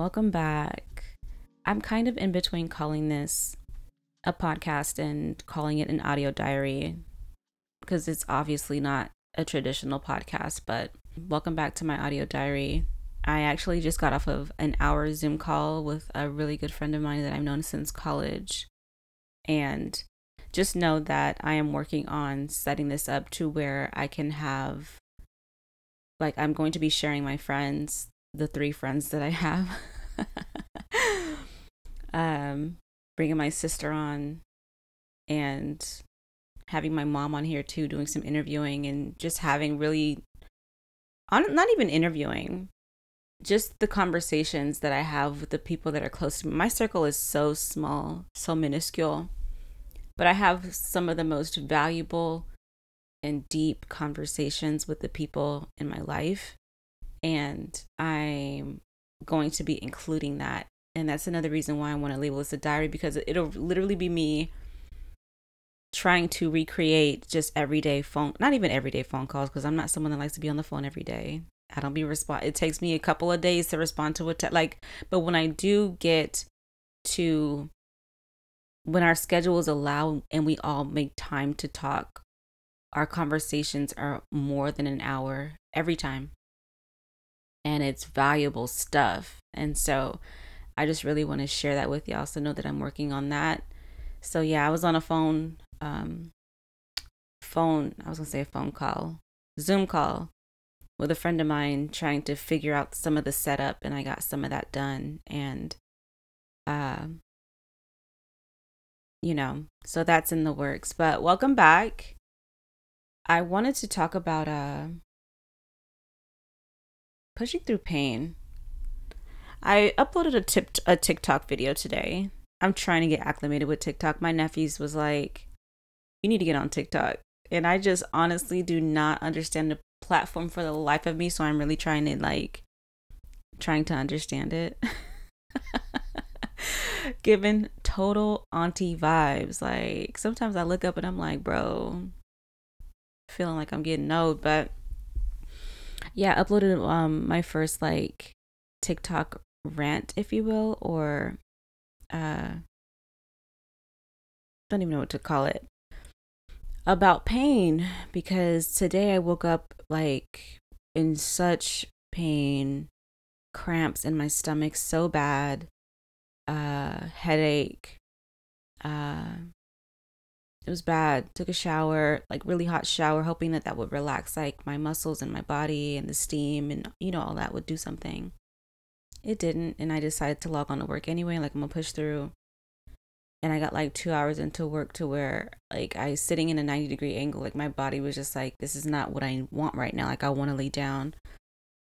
welcome back. I'm kind of in between calling this a podcast and calling it an audio diary because it's obviously not a traditional podcast, but welcome back to my audio diary. I actually just got off of an hour Zoom call with a really good friend of mine that I've known since college. And just know that I am working on setting this up to where I can have, like, I'm going to be sharing my friends, the three friends that I have. um, bringing my sister on and having my mom on here too, doing some interviewing and just having really, not even interviewing, just the conversations that I have with the people that are close to me. My circle is so small, so minuscule but I have some of the most valuable and deep conversations with the people in my life. And I'm going to be including that. And that's another reason why I want to label this a diary because it'll literally be me trying to recreate just everyday phone, not even everyday phone calls, because I'm not someone that likes to be on the phone every day. I don't be respond. It takes me a couple of days to respond to a te- like, but when I do get to when our schedules allow and we all make time to talk, our conversations are more than an hour every time. And it's valuable stuff. And so I just really want to share that with y'all. So know that I'm working on that. So yeah, I was on a phone, um, phone, I was gonna say a phone call, Zoom call with a friend of mine trying to figure out some of the setup and I got some of that done. And uh, you know, so that's in the works. But welcome back. I wanted to talk about uh pushing through pain. I uploaded a tip a TikTok video today. I'm trying to get acclimated with TikTok. My nephews was like, "You need to get on TikTok." And I just honestly do not understand the platform for the life of me, so I'm really trying to like trying to understand it. giving total auntie vibes. Like sometimes I look up and I'm like, bro, feeling like I'm getting old. But yeah, I uploaded um my first like TikTok rant, if you will, or uh don't even know what to call it about pain because today I woke up like in such pain, cramps in my stomach so bad uh, headache. Uh, it was bad. Took a shower, like really hot shower, hoping that that would relax like my muscles and my body and the steam and you know all that would do something. It didn't, and I decided to log on to work anyway. Like I'm gonna push through. And I got like two hours into work to where like I was sitting in a 90 degree angle. Like my body was just like, this is not what I want right now. Like I want to lay down.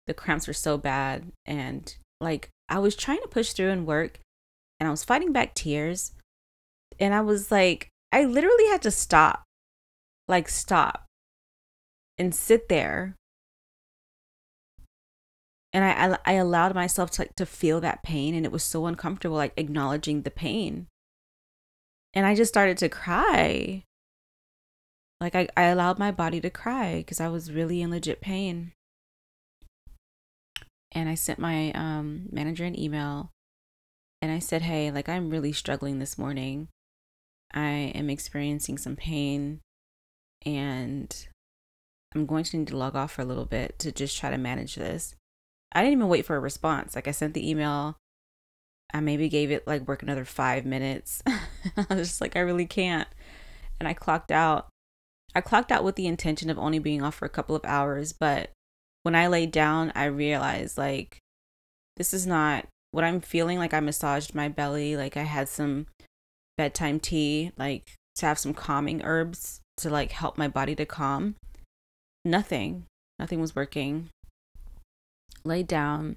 The cramps were so bad, and like I was trying to push through and work, and I was fighting back tears. And I was like, I literally had to stop, like, stop and sit there. And I, I, I allowed myself to, like, to feel that pain. And it was so uncomfortable, like, acknowledging the pain. And I just started to cry. Like, I, I allowed my body to cry because I was really in legit pain. And I sent my um, manager an email and I said, Hey, like I'm really struggling this morning. I am experiencing some pain and I'm going to need to log off for a little bit to just try to manage this. I didn't even wait for a response. Like I sent the email. I maybe gave it like work another five minutes. I was just like, I really can't. And I clocked out. I clocked out with the intention of only being off for a couple of hours. But when I laid down, I realized like, this is not what I'm feeling like I massaged my belly, like I had some bedtime tea, like to have some calming herbs to like help my body to calm. Nothing. Nothing was working. Lay down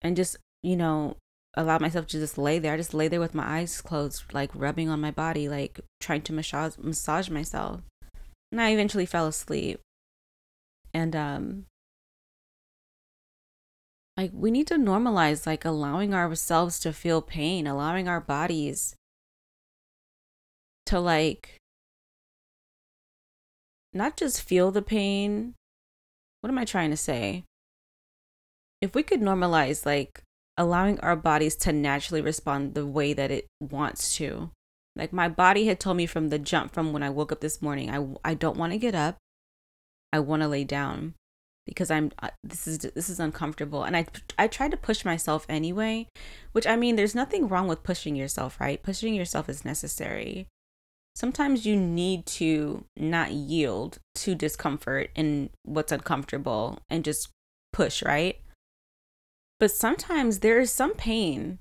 and just, you know, allow myself to just lay there. I just lay there with my eyes closed, like rubbing on my body, like trying to massage massage myself. And I eventually fell asleep. And um like we need to normalize like allowing ourselves to feel pain allowing our bodies to like not just feel the pain what am i trying to say if we could normalize like allowing our bodies to naturally respond the way that it wants to. Like my body had told me from the jump from when I woke up this morning, I I don't want to get up. I want to lay down because I'm uh, this is this is uncomfortable and I I tried to push myself anyway, which I mean there's nothing wrong with pushing yourself, right? Pushing yourself is necessary. Sometimes you need to not yield to discomfort and what's uncomfortable and just push, right? But sometimes there is some pain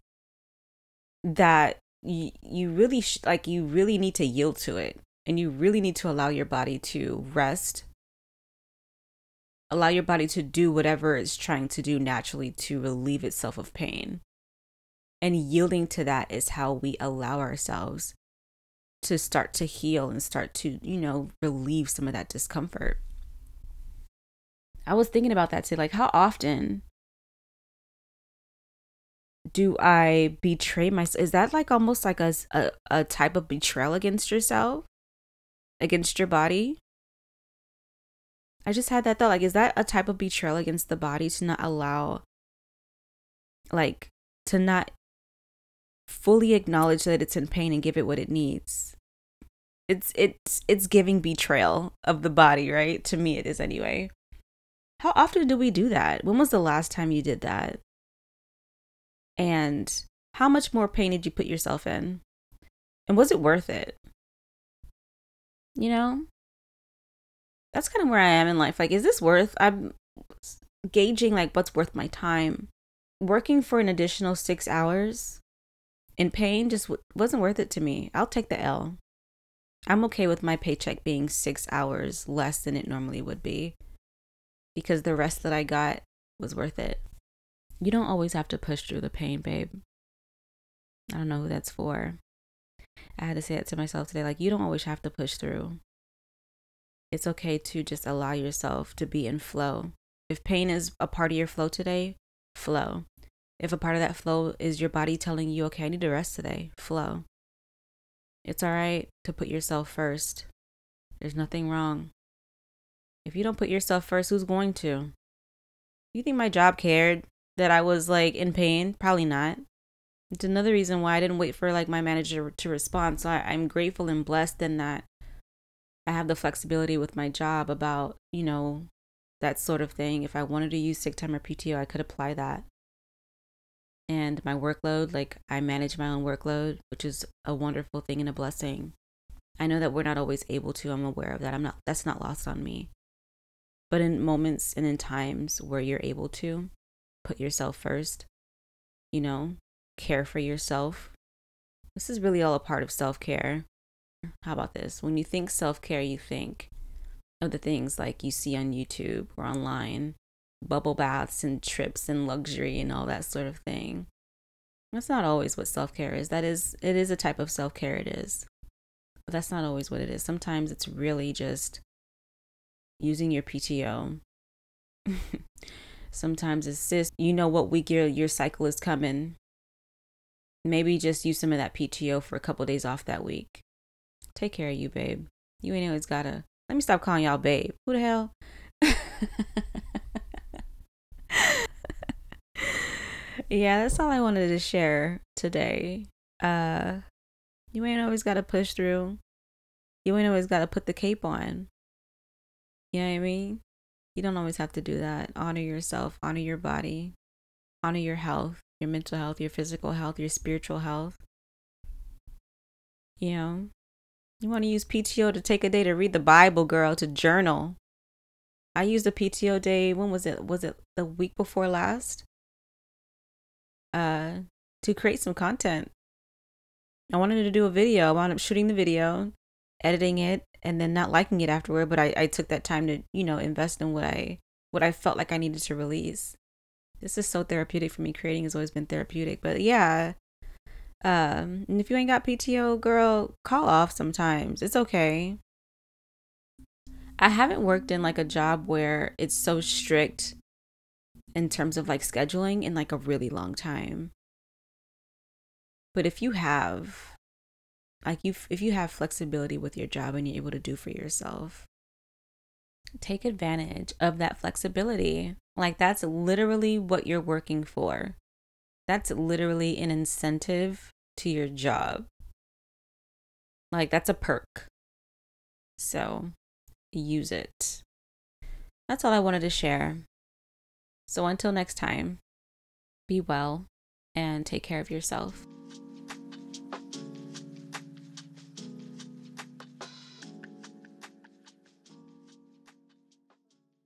that you, you really sh- like you really need to yield to it and you really need to allow your body to rest allow your body to do whatever it's trying to do naturally to relieve itself of pain and yielding to that is how we allow ourselves to start to heal and start to you know relieve some of that discomfort i was thinking about that too like how often do I betray myself? Is that like almost like a, a, a type of betrayal against yourself? Against your body? I just had that thought. Like, is that a type of betrayal against the body to not allow, like, to not fully acknowledge that it's in pain and give it what it needs? It's it's it's giving betrayal of the body, right? To me, it is anyway. How often do we do that? When was the last time you did that? And how much more pain did you put yourself in? And was it worth it? You know? That's kind of where I am in life. Like, is this worth? I'm gauging like what's worth my time. Working for an additional six hours in pain just w- wasn't worth it to me. I'll take the L. I'm okay with my paycheck being six hours less than it normally would be because the rest that I got was worth it. You don't always have to push through the pain, babe. I don't know who that's for. I had to say it to myself today. Like, you don't always have to push through. It's okay to just allow yourself to be in flow. If pain is a part of your flow today, flow. If a part of that flow is your body telling you, okay, I need to rest today, flow. It's all right to put yourself first. There's nothing wrong. If you don't put yourself first, who's going to? You think my job cared that I was like in pain? Probably not. It's another reason why I didn't wait for like my manager to respond. So I, I'm grateful and blessed in that I have the flexibility with my job about, you know, that sort of thing. If I wanted to use sick time or PTO, I could apply that. And my workload, like I manage my own workload, which is a wonderful thing and a blessing. I know that we're not always able to. I'm aware of that. I'm not, that's not lost on me. But in moments and in times where you're able to, put yourself first, you know, care for yourself. This is really all a part of self care. How about this? When you think self care, you think of the things like you see on YouTube or online bubble baths and trips and luxury and all that sort of thing. That's not always what self care is. That is, it is a type of self care, it is. But that's not always what it is. Sometimes it's really just using your PTO Sometimes it's just, you know what week your your cycle is coming. Maybe just use some of that PTO for a couple days off that week. Take care of you, babe. You ain't always gotta. Let me stop calling y'all babe. Who the hell? yeah, that's all I wanted to share today. Uh, you ain't always gotta push through. You ain't always gotta put the cape on. You know what I mean? You don't always have to do that. Honor yourself, honor your body, honor your health, your mental health, your physical health, your spiritual health. You know, you want to use PTO to take a day to read the Bible, girl, to journal. I used a PTO day. When was it? Was it the week before last? Uh, to create some content. I wanted to do a video. I wound up shooting the video, editing it, and then not liking it afterward but I, I took that time to you know invest in what i what i felt like i needed to release this is so therapeutic for me creating has always been therapeutic but yeah um and if you ain't got pto girl call off sometimes. It's okay. I haven't worked in like a job where it's so strict in terms of like scheduling in like a really long time. But if you have like you if you have flexibility with your job and you're able to do for yourself take advantage of that flexibility. Like, that's literally what you're working for. That's literally an incentive to your job. Like, that's a perk. So, use it. That's all I wanted to share. So, until next time, be well and take care of yourself.